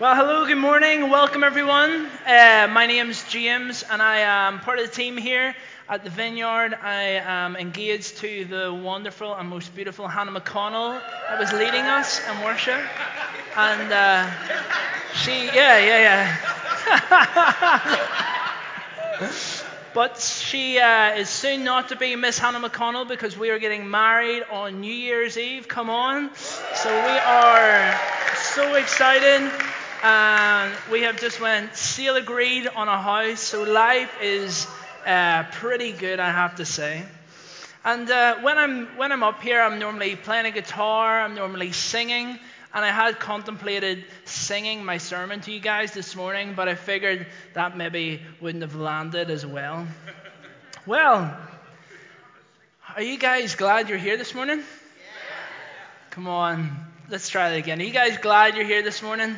Well, hello, good morning, welcome everyone. Uh, my name is James, and I am part of the team here at the Vineyard. I am engaged to the wonderful and most beautiful Hannah McConnell that was leading us in worship. And uh, she, yeah, yeah, yeah. but she uh, is soon not to be Miss Hannah McConnell because we are getting married on New Year's Eve. Come on. So we are so excited and we have just went seal agreed on a house. So life is uh, pretty good, I have to say. And uh, when I'm when I'm up here, I'm normally playing a guitar. I'm normally singing. And I had contemplated singing my sermon to you guys this morning, but I figured that maybe wouldn't have landed as well. Well, are you guys glad you're here this morning? Come on, let's try that again. Are you guys glad you're here this morning?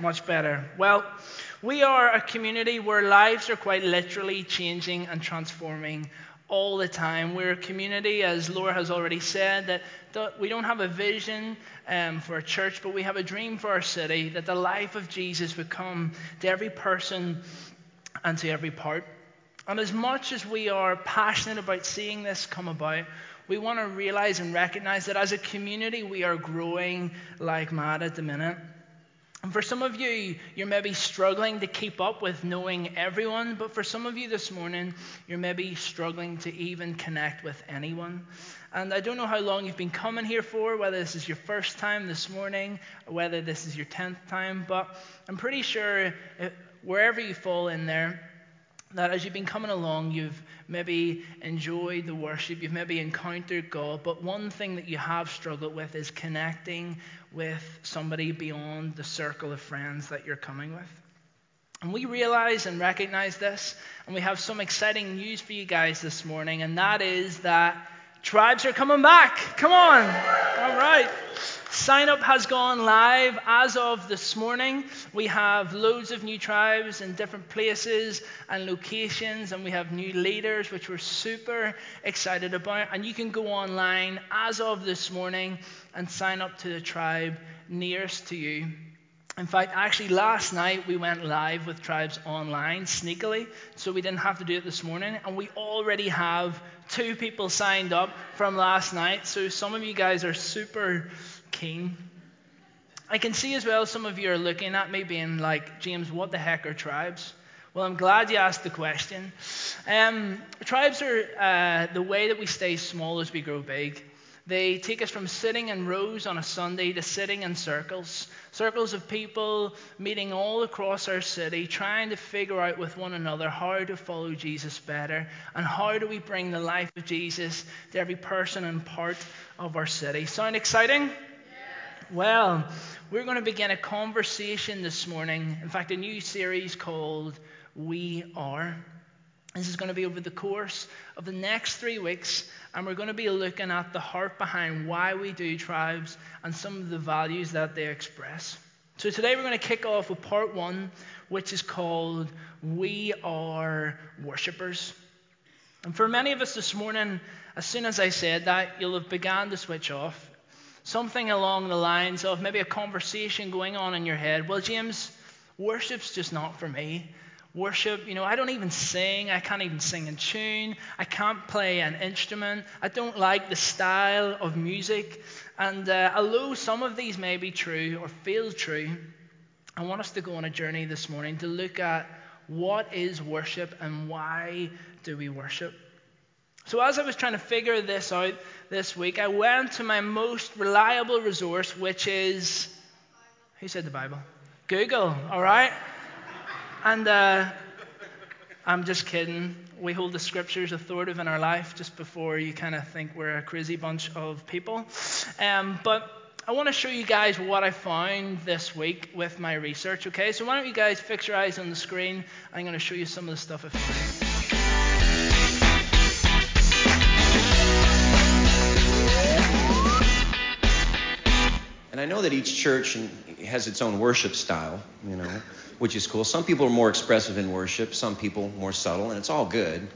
Much better. Well, we are a community where lives are quite literally changing and transforming all the time. We're a community, as Laura has already said, that we don't have a vision um, for a church, but we have a dream for our city that the life of Jesus would come to every person and to every part. And as much as we are passionate about seeing this come about, we want to realize and recognize that as a community, we are growing like mad at the minute. And for some of you, you're maybe struggling to keep up with knowing everyone, but for some of you this morning, you're maybe struggling to even connect with anyone. And I don't know how long you've been coming here for, whether this is your first time this morning, or whether this is your tenth time, but I'm pretty sure uh, wherever you fall in there, that as you've been coming along, you've maybe enjoyed the worship, you've maybe encountered God, but one thing that you have struggled with is connecting with somebody beyond the circle of friends that you're coming with. And we realize and recognize this, and we have some exciting news for you guys this morning, and that is that tribes are coming back. Come on. All right. Sign up has gone live as of this morning. We have loads of new tribes in different places and locations, and we have new leaders, which we're super excited about. And you can go online as of this morning and sign up to the tribe nearest to you. In fact, actually, last night we went live with Tribes Online sneakily, so we didn't have to do it this morning. And we already have two people signed up from last night, so some of you guys are super keen. I can see as well some of you are looking at me being like, James, what the heck are tribes? Well, I'm glad you asked the question. Um, tribes are uh, the way that we stay small as we grow big. They take us from sitting in rows on a Sunday to sitting in circles, circles of people meeting all across our city, trying to figure out with one another how to follow Jesus better and how do we bring the life of Jesus to every person and part of our city. Sound exciting? Well, we're going to begin a conversation this morning. In fact, a new series called We Are. This is going to be over the course of the next three weeks, and we're going to be looking at the heart behind why we do tribes and some of the values that they express. So, today we're going to kick off with part one, which is called We Are Worshippers. And for many of us this morning, as soon as I said that, you'll have begun to switch off. Something along the lines of maybe a conversation going on in your head. Well, James, worship's just not for me. Worship, you know, I don't even sing. I can't even sing in tune. I can't play an instrument. I don't like the style of music. And uh, although some of these may be true or feel true, I want us to go on a journey this morning to look at what is worship and why do we worship. So, as I was trying to figure this out this week, I went to my most reliable resource, which is who said the Bible? Google, all right? And uh, I'm just kidding. We hold the scriptures authoritative in our life just before you kind of think we're a crazy bunch of people. Um, but I want to show you guys what I found this week with my research, okay? So, why don't you guys fix your eyes on the screen? I'm going to show you some of the stuff I found. That each church has its own worship style, you know, which is cool. Some people are more expressive in worship, some people more subtle, and it's all good.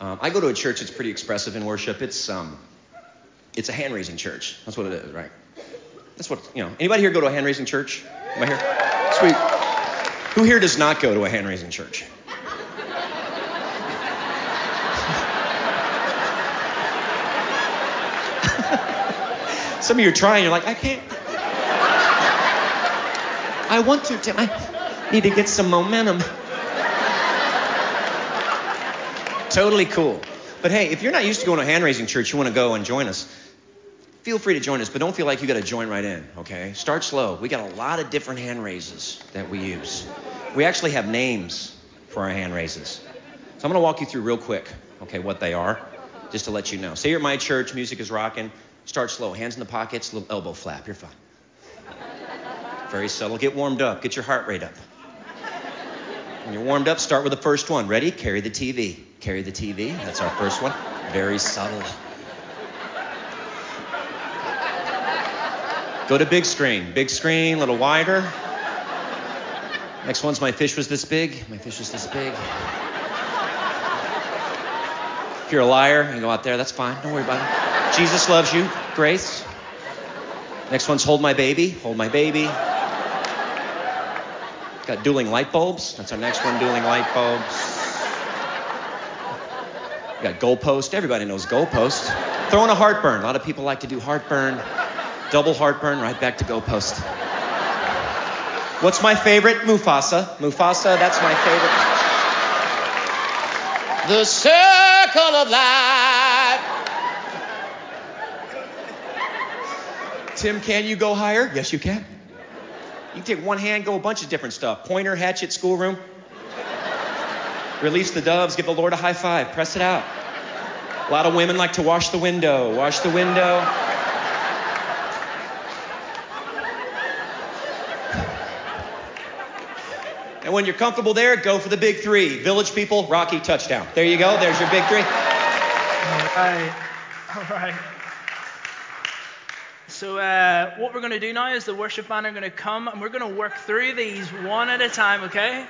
Um, I go to a church that's pretty expressive in worship. It's um, it's a hand raising church. That's what it is, right? That's what, you know. Anybody here go to a hand raising church? Am I here? Sweet. Who here does not go to a hand raising church? Some of you are trying, you're like, I can't. I want to, Tim. I need to get some momentum. totally cool. But hey, if you're not used to going to a hand raising church, you want to go and join us, feel free to join us, but don't feel like you got to join right in, okay? Start slow. We got a lot of different hand raises that we use. We actually have names for our hand raises. So I'm going to walk you through real quick, okay, what they are, just to let you know. Say you're at my church, music is rocking. Start slow, hands in the pockets, little elbow flap. You're fine. Very subtle. Get warmed up. Get your heart rate up. When you're warmed up, start with the first one. Ready? Carry the TV. Carry the TV. That's our first one. Very subtle. Go to big screen. Big screen, a little wider. Next one's my fish was this big. My fish was this big. If you're a liar, you go out there, that's fine. Don't worry about it. Jesus loves you. Grace. Next one's hold my baby. Hold my baby. Got dueling light bulbs. That's our next one, dueling light bulbs. We got goalpost. Everybody knows goalpost. Throwing a heartburn. A lot of people like to do heartburn. Double heartburn, right back to goalpost. What's my favorite? Mufasa. Mufasa, that's my favorite. The circle of life. Tim, can you go higher? Yes, you can. You take one hand, go a bunch of different stuff. Pointer, hatchet, schoolroom. Release the doves, give the Lord a high five, press it out. A lot of women like to wash the window. Wash the window. And when you're comfortable there, go for the big three. Village people, Rocky, touchdown. There you go. There's your big three. All right. All right. So, uh, what we're going to do now is the worship band are going to come and we're going to work through these one at a time, okay?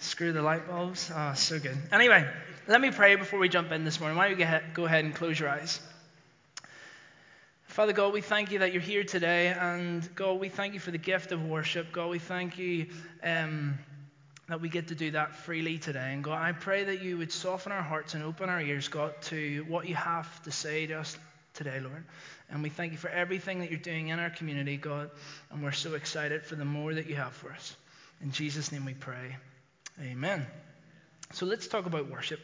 Screw the light bulbs. Oh, so good. Anyway, let me pray before we jump in this morning. Why don't you go ahead and close your eyes? Father God, we thank you that you're here today. And God, we thank you for the gift of worship. God, we thank you um, that we get to do that freely today. And God, I pray that you would soften our hearts and open our ears, God, to what you have to say to us today, Lord. And we thank you for everything that you're doing in our community, God. And we're so excited for the more that you have for us. In Jesus' name we pray. Amen. So let's talk about worship.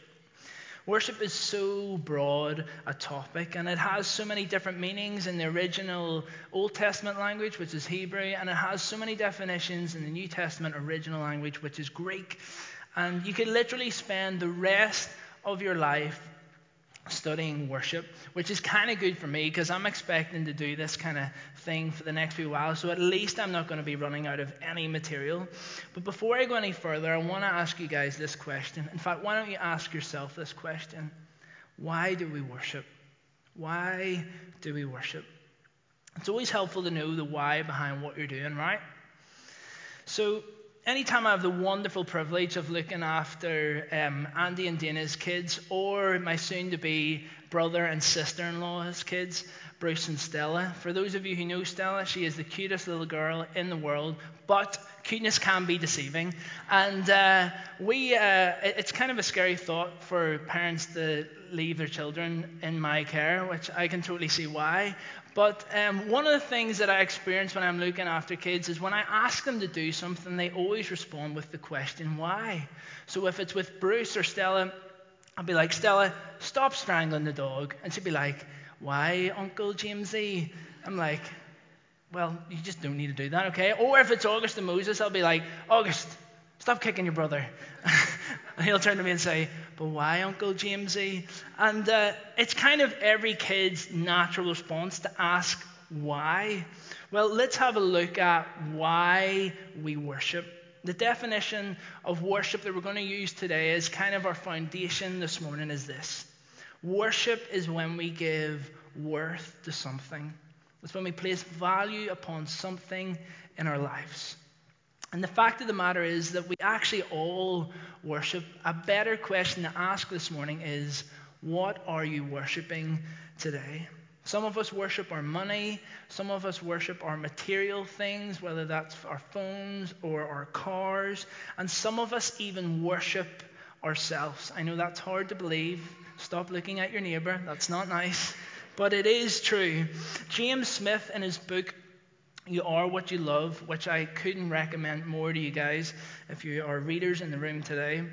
Worship is so broad a topic, and it has so many different meanings in the original Old Testament language, which is Hebrew, and it has so many definitions in the New Testament original language, which is Greek. And you could literally spend the rest of your life studying worship, which is kind of good for me because I'm expecting to do this kind of thing for the next few while. So at least I'm not going to be running out of any material. But before I go any further, I want to ask you guys this question. In fact, why don't you ask yourself this question? Why do we worship? Why do we worship? It's always helpful to know the why behind what you're doing, right? So anytime I have the wonderful privilege of looking after um, Andy and Dana's kids, or my soon to be brother and sister in law's kids, Bruce and Stella. For those of you who know Stella, she is the cutest little girl in the world, but cuteness can be deceiving. And uh, we, uh, it's kind of a scary thought for parents to leave their children in my care, which I can totally see why. But um, one of the things that I experience when I'm looking after kids is when I ask them to do something, they always respond with the question, why? So if it's with Bruce or Stella, I'll be like, Stella, stop strangling the dog. And she'll be like, why, Uncle Jamesy? I'm like, well, you just don't need to do that, okay? Or if it's August and Moses, I'll be like, August, stop kicking your brother. and he'll turn to me and say, but why, Uncle Jamesy? And uh, it's kind of every kid's natural response to ask why. Well, let's have a look at why we worship. The definition of worship that we're going to use today is kind of our foundation this morning is this. Worship is when we give worth to something. It's when we place value upon something in our lives. And the fact of the matter is that we actually all worship. A better question to ask this morning is what are you worshiping today? Some of us worship our money. Some of us worship our material things, whether that's our phones or our cars. And some of us even worship ourselves. I know that's hard to believe. Stop looking at your neighbor. That's not nice. But it is true. James Smith, in his book, You Are What You Love, which I couldn't recommend more to you guys if you are readers in the room today,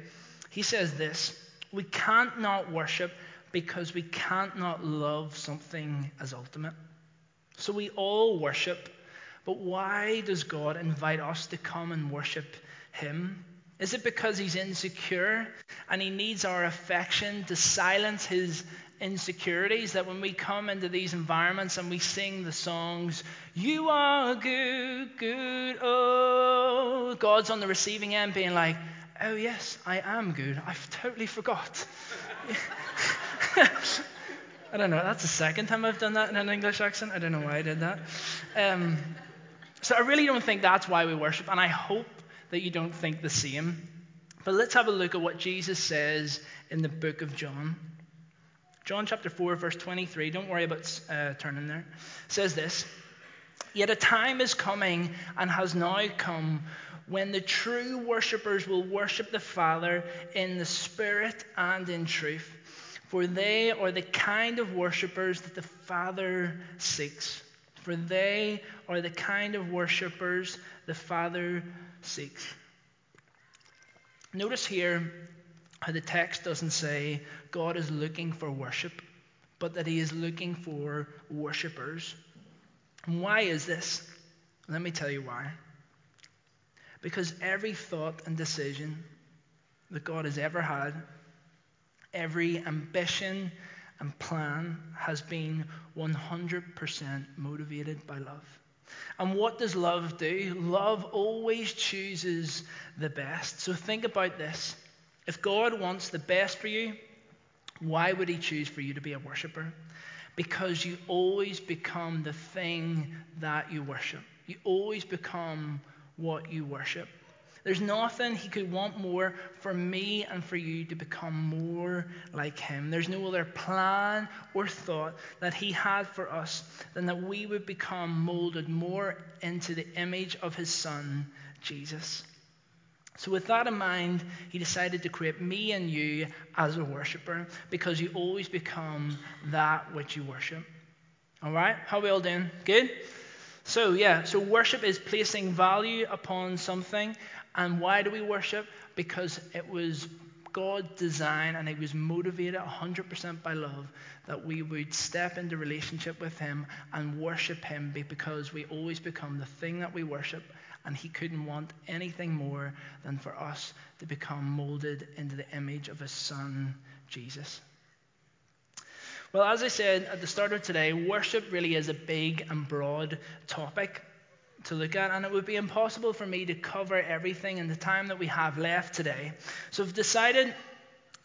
he says this We can't not worship because we can't not love something as ultimate. So we all worship, but why does God invite us to come and worship Him? Is it because He's insecure and He needs our affection to silence His insecurities that when we come into these environments and we sing the songs, You are good, good, oh, God's on the receiving end being like, Oh, yes, I am good. I've totally forgot. I don't know. That's the second time I've done that in an English accent. I don't know why I did that. Um, so I really don't think that's why we worship, and I hope that you don't think the same. But let's have a look at what Jesus says in the book of John. John chapter 4, verse 23. Don't worry about uh, turning there. Says this Yet a time is coming and has now come when the true worshippers will worship the Father in the Spirit and in truth for they are the kind of worshippers that the Father seeks. For they are the kind of worshippers the Father seeks. Notice here how the text doesn't say God is looking for worship, but that He is looking for worshippers. Why is this? Let me tell you why. Because every thought and decision that God has ever had every ambition and plan has been 100% motivated by love. And what does love do? Love always chooses the best. So think about this. If God wants the best for you, why would He choose for you to be a worshiper? Because you always become the thing that you worship. You always become what you worship. There's nothing He could want more for me and for you to become more like Him. There's no other plan or thought that He had for us than that we would become molded more into the image of His Son, Jesus. So, with that in mind, He decided to create me and you as a worshiper because you always become that which you worship. All right? How we all doing? Good? So, yeah, so worship is placing value upon something and why do we worship? Because it was God's design and He was motivated 100% by love that we would step into relationship with Him and worship Him because we always become the thing that we worship. And He couldn't want anything more than for us to become molded into the image of His Son, Jesus. Well, as I said at the start of today, worship really is a big and broad topic to look at, and it would be impossible for me to cover everything in the time that we have left today. So I've decided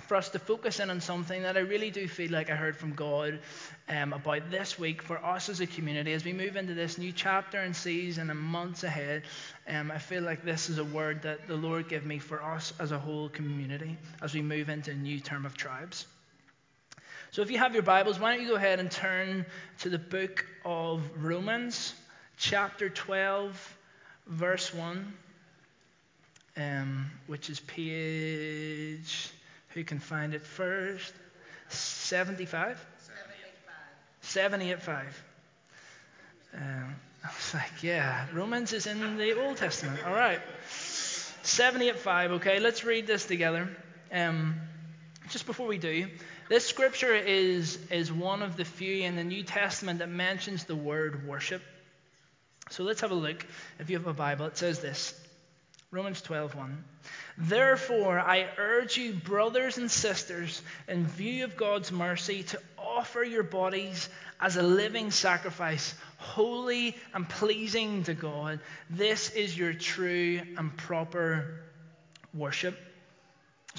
for us to focus in on something that I really do feel like I heard from God um, about this week for us as a community as we move into this new chapter and season and months ahead. Um, I feel like this is a word that the Lord gave me for us as a whole community as we move into a new term of tribes. So if you have your Bibles, why don't you go ahead and turn to the book of Romans chapter 12, verse 1, um, which is page, who can find it first? 75? 785. Um, I was like, yeah, Romans is in the Old Testament. All right. 785, okay, let's read this together. Um, just before we do, this scripture is, is one of the few in the New Testament that mentions the word worship. So let's have a look. If you have a Bible, it says this Romans 12:1. Therefore, I urge you, brothers and sisters, in view of God's mercy, to offer your bodies as a living sacrifice, holy and pleasing to God. This is your true and proper worship.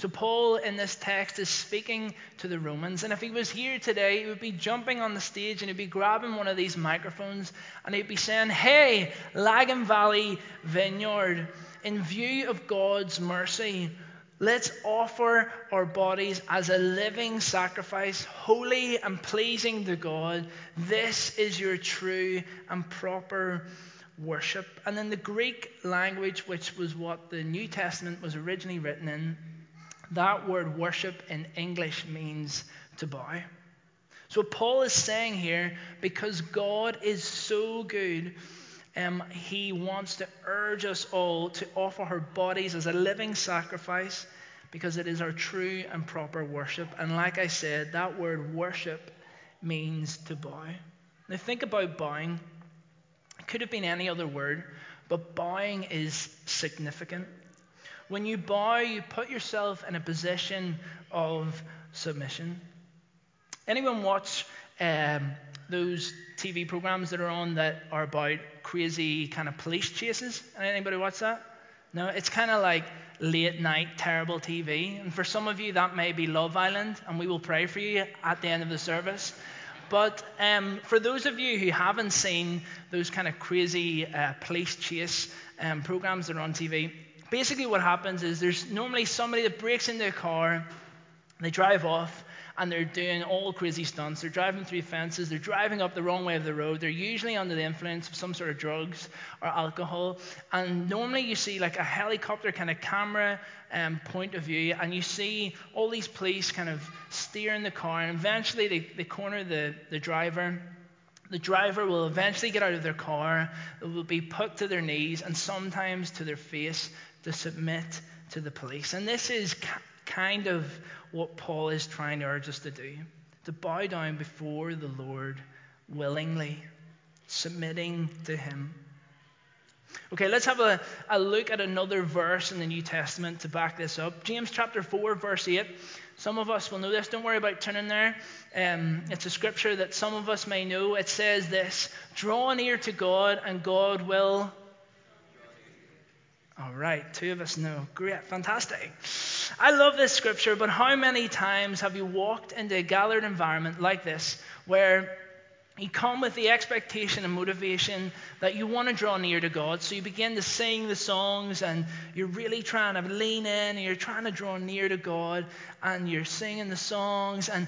So, Paul in this text is speaking to the Romans. And if he was here today, he would be jumping on the stage and he'd be grabbing one of these microphones and he'd be saying, Hey, Lagan Valley Vineyard, in view of God's mercy, Let's offer our bodies as a living sacrifice, holy and pleasing to God. This is your true and proper worship. And in the Greek language, which was what the New Testament was originally written in, that word worship in English means to bow. So, Paul is saying here, because God is so good, um, he wants to urge us all to offer our bodies as a living sacrifice because it is our true and proper worship. And like I said, that word worship means to bow. Now, think about bowing. It could have been any other word, but bowing is significant. When you bow, you put yourself in a position of submission. Anyone watch um, those TV programs that are on that are about crazy kind of police chases? Anybody watch that? No, it's kind of like late night terrible TV. And for some of you, that may be Love Island, and we will pray for you at the end of the service. But um, for those of you who haven't seen those kind of crazy uh, police chase um, programs that are on TV, basically what happens is there's normally somebody that breaks into a car, they drive off, and they're doing all crazy stunts. They're driving through fences, they're driving up the wrong way of the road, they're usually under the influence of some sort of drugs or alcohol. And normally you see like a helicopter kind of camera um, point of view, and you see all these police kind of steering the car, and eventually they, they corner the, the driver. The driver will eventually get out of their car, they will be put to their knees and sometimes to their face to submit to the police. And this is kind of what Paul is trying to urge us to do to bow down before the Lord willingly, submitting to Him. Okay, let's have a, a look at another verse in the New Testament to back this up. James chapter 4, verse 8. Some of us will know this. Don't worry about turning there. Um, it's a scripture that some of us may know. It says this Draw near to God, and God will. All right, two of us know. Great, fantastic. I love this scripture, but how many times have you walked into a gathered environment like this where you come with the expectation and motivation that you want to draw near to God. So you begin to sing the songs and you're really trying to lean in and you're trying to draw near to God and you're singing the songs and,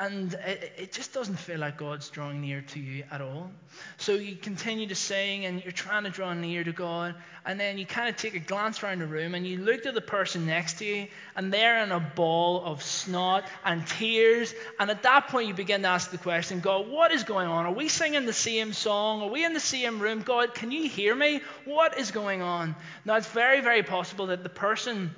and it, it, just doesn't feel like God's drawing near to you at all. So you continue to sing and you're trying to draw near to God, and then you kind of take a glance around the room and you look at the person next to you, and they're in a ball of snot and tears. And at that point, you begin to ask the question God, what is going on? Are we singing the same song? Are we in the same room? God, can you hear me? What is going on? Now, it's very, very possible that the person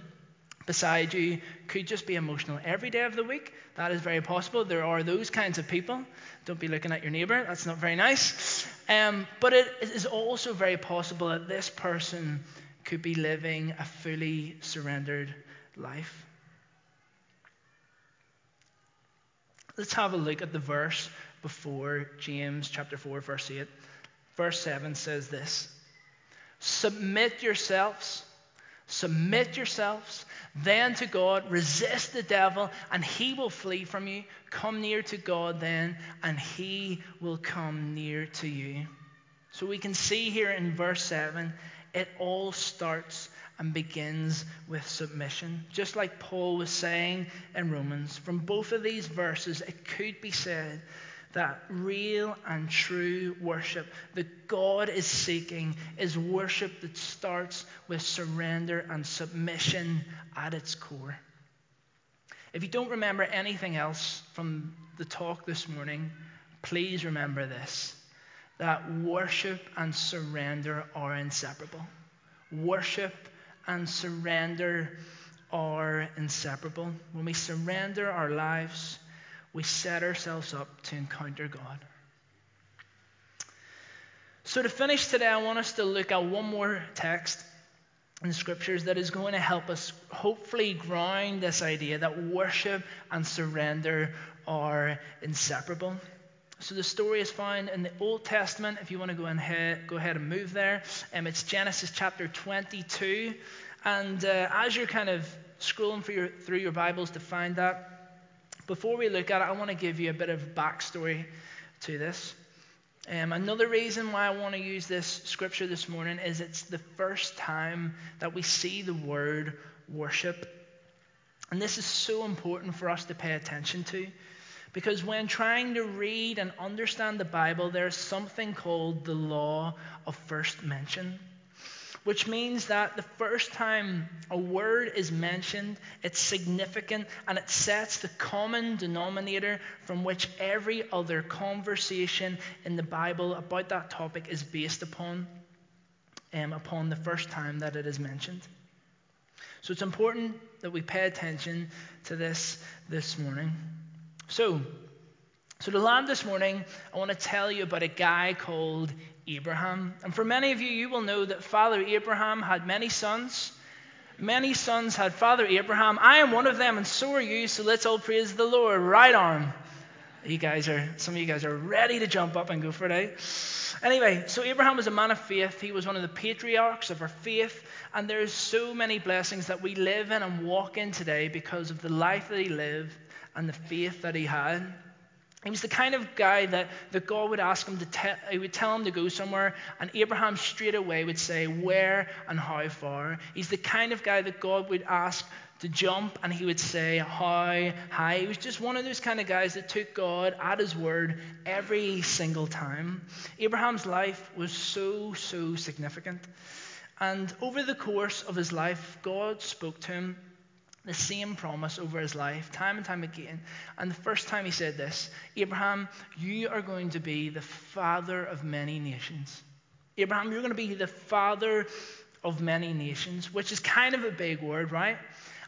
beside you could just be emotional every day of the week. That is very possible. There are those kinds of people. Don't be looking at your neighbor, that's not very nice. Um, but it is also very possible that this person could be living a fully surrendered life. Let's have a look at the verse before James chapter 4, verse 8. Verse 7 says this Submit yourselves, submit yourselves then to God, resist the devil, and he will flee from you. Come near to God then, and he will come near to you. So we can see here in verse 7, it all starts and begins with submission. Just like Paul was saying in Romans, from both of these verses, it could be said that real and true worship that God is seeking is worship that starts with surrender and submission at its core. If you don't remember anything else from the talk this morning, please remember this that worship and surrender are inseparable. Worship and surrender are inseparable. When we surrender our lives, we set ourselves up to encounter God. So, to finish today, I want us to look at one more text in the scriptures that is going to help us hopefully ground this idea that worship and surrender are inseparable. So the story is found in the Old Testament. If you want to go ahead, go ahead and move there, um, it's Genesis chapter 22. And uh, as you're kind of scrolling your, through your Bibles to find that, before we look at it, I want to give you a bit of backstory to this. Um, another reason why I want to use this scripture this morning is it's the first time that we see the word worship And this is so important for us to pay attention to. Because when trying to read and understand the Bible, there's something called the law of first mention, which means that the first time a word is mentioned, it's significant and it sets the common denominator from which every other conversation in the Bible about that topic is based upon, um, upon the first time that it is mentioned. So it's important that we pay attention to this this morning. So, so to land this morning, I want to tell you about a guy called Abraham. And for many of you, you will know that Father Abraham had many sons. Many sons had Father Abraham. I am one of them, and so are you. So let's all praise the Lord. Right on. You guys are, some of you guys are ready to jump up and go for it, eh? Anyway, so Abraham was a man of faith. He was one of the patriarchs of our faith. And there's so many blessings that we live in and walk in today because of the life that he lived and the faith that he had. He was the kind of guy that, that God would ask him to tell, he would tell him to go somewhere, and Abraham straight away would say where and how far. He's the kind of guy that God would ask to jump, and he would say how high. He was just one of those kind of guys that took God at his word every single time. Abraham's life was so, so significant. And over the course of his life, God spoke to him the same promise over his life, time and time again. And the first time he said this Abraham, you are going to be the father of many nations. Abraham, you're going to be the father of many nations, which is kind of a big word, right?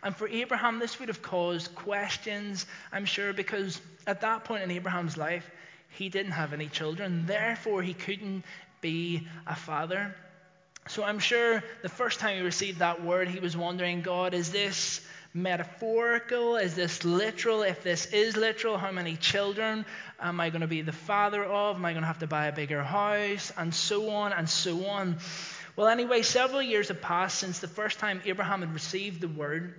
And for Abraham, this would have caused questions, I'm sure, because at that point in Abraham's life, he didn't have any children. Therefore, he couldn't be a father. So I'm sure the first time he received that word, he was wondering, God, is this metaphorical? Is this literal? If this is literal, how many children am I going to be the father of? Am I going to have to buy a bigger house? And so on and so on. Well, anyway, several years have passed since the first time Abraham had received the word,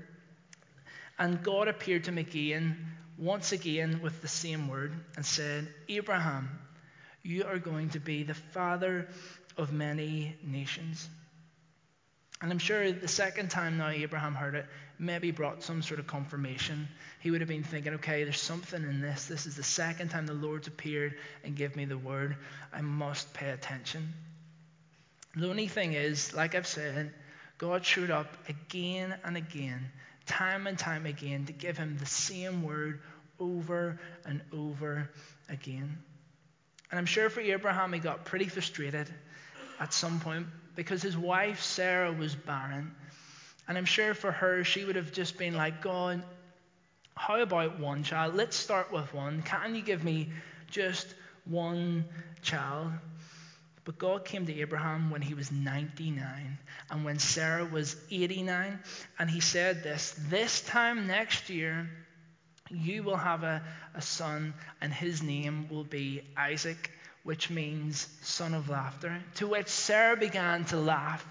and God appeared to him again, once again, with the same word, and said, Abraham, you are going to be the father of many nations. And I'm sure the second time now Abraham heard it, maybe brought some sort of confirmation. He would have been thinking, okay, there's something in this. This is the second time the Lord's appeared and give me the word. I must pay attention. The only thing is, like I've said, God showed up again and again, time and time again, to give him the same word over and over again. And I'm sure for Abraham, he got pretty frustrated at some point because his wife Sarah was barren. And I'm sure for her, she would have just been like, God, how about one child? Let's start with one. Can you give me just one child? But God came to Abraham when he was 99 and when Sarah was 89. And he said this This time next year, you will have a, a son, and his name will be Isaac which means son of laughter. To which Sarah began to laugh.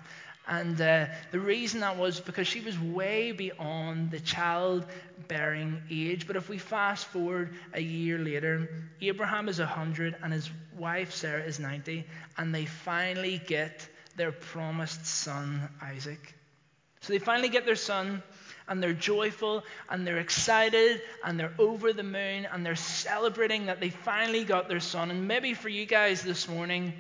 And uh, the reason that was because she was way beyond the childbearing age. But if we fast forward a year later, Abraham is 100 and his wife Sarah is 90, and they finally get their promised son, Isaac. So they finally get their son and they're joyful and they're excited and they're over the moon and they're celebrating that they finally got their son. And maybe for you guys this morning,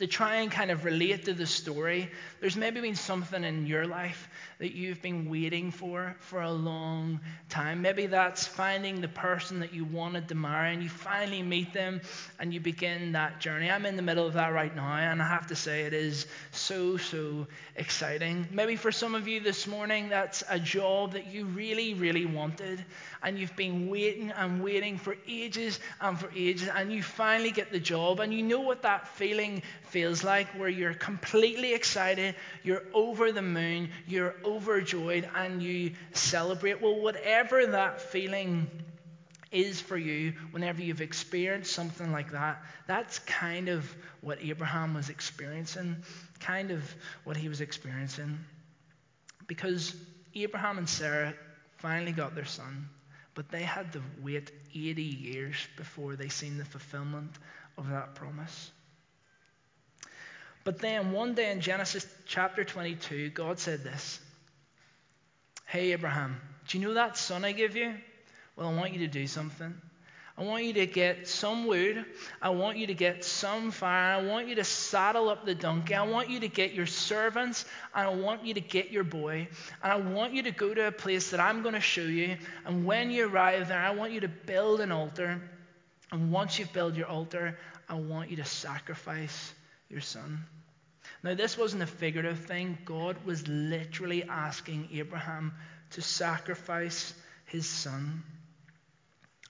to try and kind of relate to the story, there's maybe been something in your life that you've been waiting for for a long time. Maybe that's finding the person that you wanted to marry and you finally meet them and you begin that journey. I'm in the middle of that right now, and I have to say it is so, so exciting. Maybe for some of you this morning, that's a job that you really, really wanted and you've been waiting and waiting for ages and for ages, and you finally get the job, and you know what that feeling feels like where you're completely excited, you're over the moon, you're overjoyed, and you celebrate. Well, whatever that feeling is for you whenever you've experienced something like that, that's kind of what Abraham was experiencing, kind of what he was experiencing. Because Abraham and Sarah finally got their son. But they had to wait 80 years before they seen the fulfillment of that promise. But then one day in Genesis chapter 22, God said this Hey, Abraham, Do you know that son I give you? Well, I want you to do something. I want you to get some wood. I want you to get some fire. I want you to saddle up the donkey. I want you to get your servants. And I want you to get your boy. And I want you to go to a place that I'm going to show you. And when you arrive there, I want you to build an altar. And once you've built your altar, I want you to sacrifice your son. Now, this wasn't a figurative thing. God was literally asking Abraham to sacrifice his son.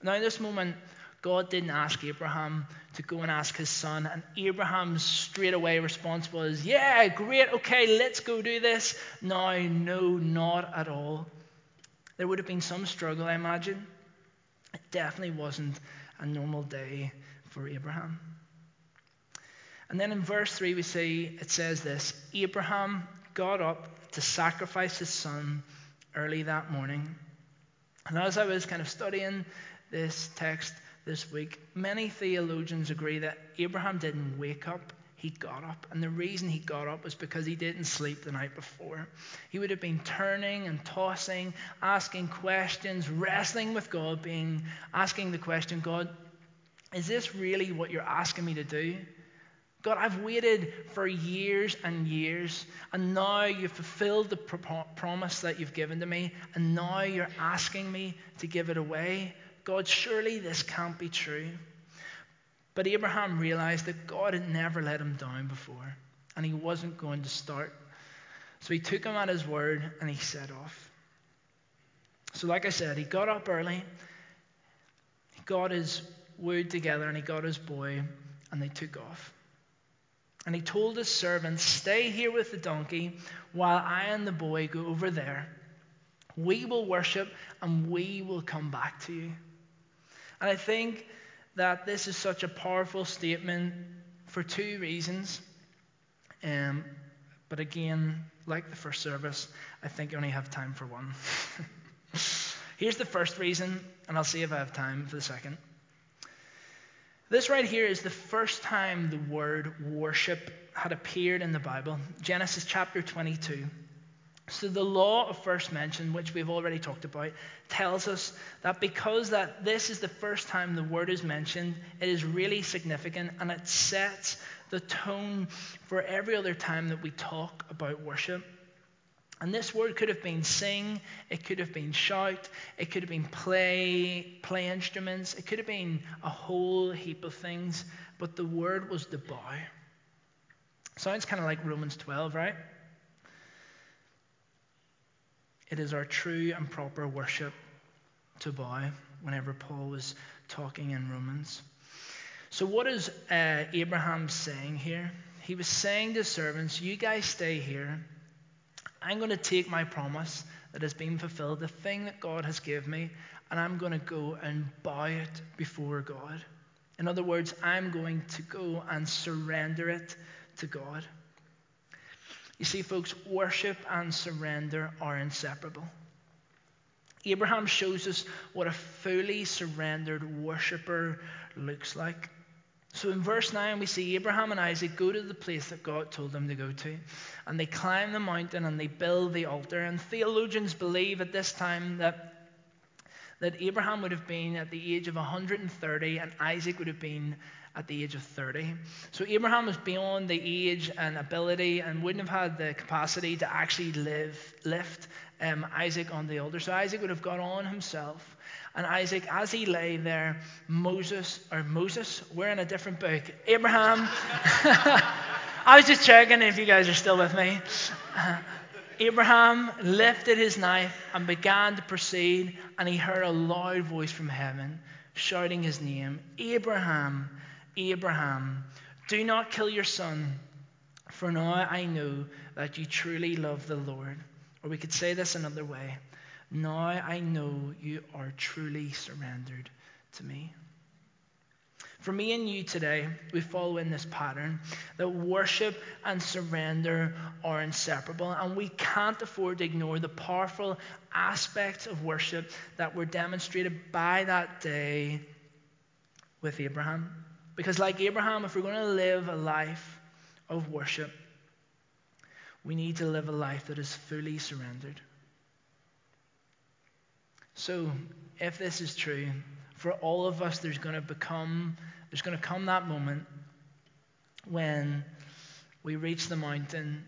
Now, in this moment, God didn't ask Abraham to go and ask his son, and Abraham's straightaway response was, Yeah, great, okay, let's go do this. No, no, not at all. There would have been some struggle, I imagine. It definitely wasn't a normal day for Abraham. And then in verse 3, we see it says this Abraham got up to sacrifice his son early that morning. And as I was kind of studying this text this week, many theologians agree that Abraham didn't wake up, he got up. And the reason he got up was because he didn't sleep the night before. He would have been turning and tossing, asking questions, wrestling with God, being asking the question, God, is this really what you're asking me to do? God, I've waited for years and years, and now you've fulfilled the promise that you've given to me, and now you're asking me to give it away. God, surely this can't be true. But Abraham realized that God had never let him down before, and he wasn't going to start. So he took him at his word and he set off. So, like I said, he got up early, he got his wood together, and he got his boy, and they took off. And he told his servants, Stay here with the donkey while I and the boy go over there. We will worship and we will come back to you. And I think that this is such a powerful statement for two reasons. Um, but again, like the first service, I think I only have time for one. Here's the first reason, and I'll see if I have time for the second. This right here is the first time the word worship had appeared in the Bible. Genesis chapter 22. So the law of first mention, which we've already talked about, tells us that because that this is the first time the word is mentioned, it is really significant and it sets the tone for every other time that we talk about worship. And this word could have been sing, it could have been shout, it could have been play, play instruments, it could have been a whole heap of things, but the word was to bow. Sounds kind of like Romans 12, right? It is our true and proper worship to bow whenever Paul was talking in Romans. So, what is uh, Abraham saying here? He was saying to servants, You guys stay here. I'm going to take my promise that has been fulfilled, the thing that God has given me, and I'm going to go and bow it before God. In other words, I'm going to go and surrender it to God. You see, folks, worship and surrender are inseparable. Abraham shows us what a fully surrendered worshiper looks like. So in verse 9, we see Abraham and Isaac go to the place that God told them to go to. And they climb the mountain and they build the altar. And theologians believe at this time that, that Abraham would have been at the age of 130 and Isaac would have been at the age of 30. So Abraham was beyond the age and ability and wouldn't have had the capacity to actually live, lift um, Isaac on the altar. So Isaac would have got on himself. And Isaac, as he lay there, Moses, or Moses, we're in a different book. Abraham, I was just checking if you guys are still with me. Abraham lifted his knife and began to proceed, and he heard a loud voice from heaven shouting his name Abraham, Abraham, do not kill your son, for now I know that you truly love the Lord. Or we could say this another way Now I know you are truly surrendered to me. For me and you today, we follow in this pattern that worship and surrender are inseparable, and we can't afford to ignore the powerful aspects of worship that were demonstrated by that day with Abraham. Because, like Abraham, if we're going to live a life of worship, we need to live a life that is fully surrendered. So, if this is true, for all of us, there's going to become, there's going to come that moment when we reach the mountain,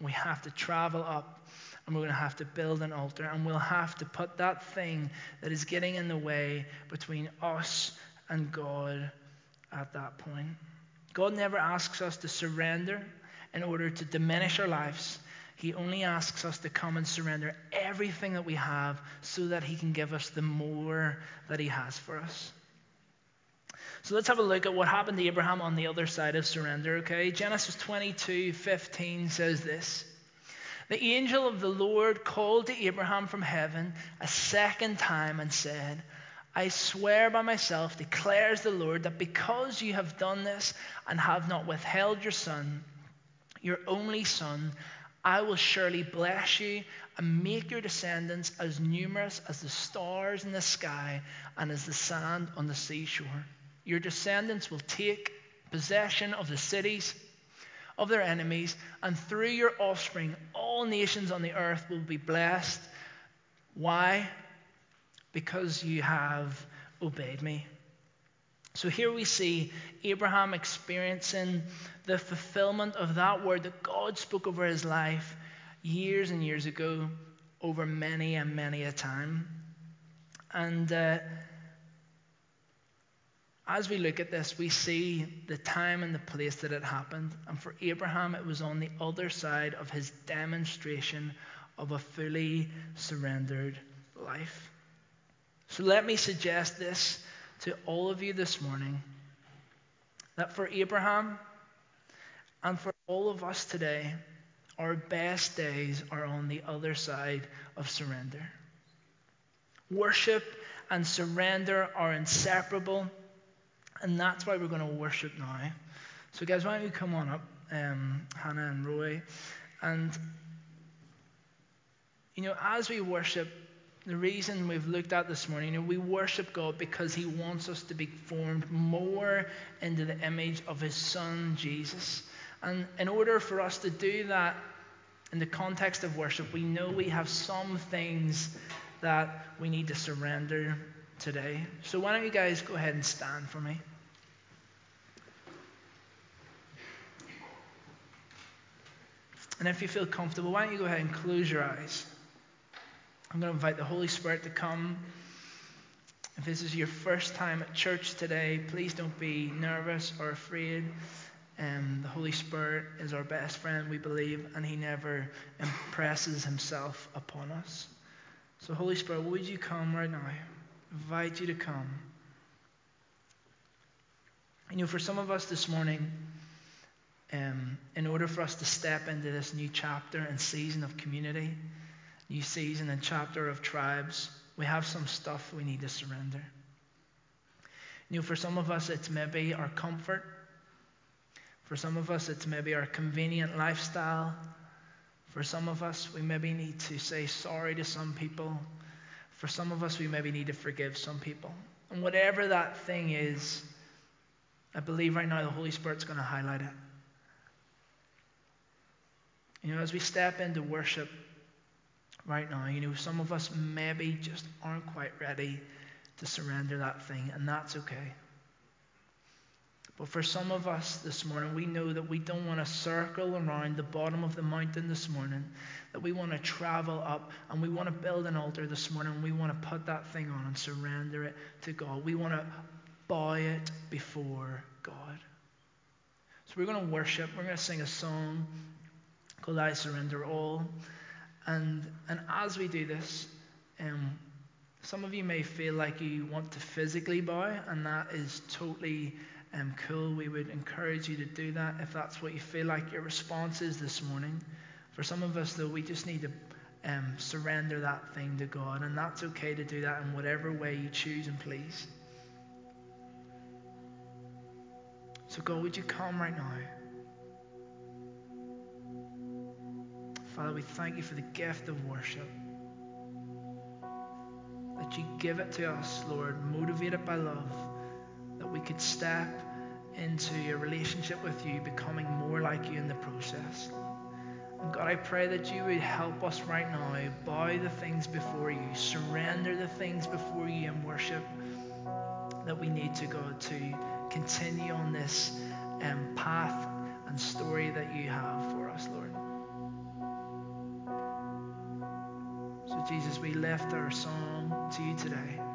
we have to travel up, and we're going to have to build an altar, and we'll have to put that thing that is getting in the way between us and God at that point. God never asks us to surrender in order to diminish our lives. He only asks us to come and surrender everything that we have so that He can give us the more that He has for us. So let's have a look at what happened to Abraham on the other side of surrender, okay? Genesis 22 15 says this The angel of the Lord called to Abraham from heaven a second time and said, I swear by myself, declares the Lord, that because you have done this and have not withheld your son, your only son, I will surely bless you and make your descendants as numerous as the stars in the sky and as the sand on the seashore. Your descendants will take possession of the cities of their enemies, and through your offspring, all nations on the earth will be blessed. Why? Because you have obeyed me. So here we see Abraham experiencing the fulfillment of that word that God spoke over his life years and years ago, over many and many a time. And uh, as we look at this, we see the time and the place that it happened. And for Abraham, it was on the other side of his demonstration of a fully surrendered life. So let me suggest this to all of you this morning that for Abraham and for all of us today, our best days are on the other side of surrender. Worship and surrender are inseparable. And that's why we're going to worship now. So, guys, why don't you come on up, um, Hannah and Roy? And, you know, as we worship, the reason we've looked at this morning, we worship God because He wants us to be formed more into the image of His Son, Jesus. And in order for us to do that in the context of worship, we know we have some things that we need to surrender today. So why don't you guys go ahead and stand for me? And if you feel comfortable, why don't you go ahead and close your eyes? I'm going to invite the Holy Spirit to come. If this is your first time at church today, please don't be nervous or afraid. Um, the Holy Spirit is our best friend, we believe, and He never impresses Himself upon us. So, Holy Spirit, would you come right now? invite you to come. You know, for some of us this morning, um, in order for us to step into this new chapter and season of community, new season and chapter of tribes, we have some stuff we need to surrender. You know, for some of us, it's maybe our comfort. For some of us, it's maybe our convenient lifestyle. For some of us, we maybe need to say sorry to some people for some of us, we maybe need to forgive some people. And whatever that thing is, I believe right now the Holy Spirit's going to highlight it. You know, as we step into worship right now, you know, some of us maybe just aren't quite ready to surrender that thing, and that's okay. But for some of us this morning, we know that we don't want to circle around the bottom of the mountain this morning, that we want to travel up and we want to build an altar this morning. We want to put that thing on and surrender it to God. We want to bow it before God. So we're going to worship. We're going to sing a song called I Surrender All. And, and as we do this, um, some of you may feel like you want to physically bow, and that is totally um, cool. We would encourage you to do that if that's what you feel like your response is this morning. For some of us, though, we just need to um, surrender that thing to God, and that's okay to do that in whatever way you choose and please. So, God, would you come right now? Father, we thank you for the gift of worship. That you give it to us, Lord, motivated by love that we could step into a relationship with you, becoming more like you in the process. And God, I pray that you would help us right now bow the things before you, surrender the things before you in worship that we need to go to continue on this um, path and story that you have for us, Lord. Jesus, we lift our song to you today.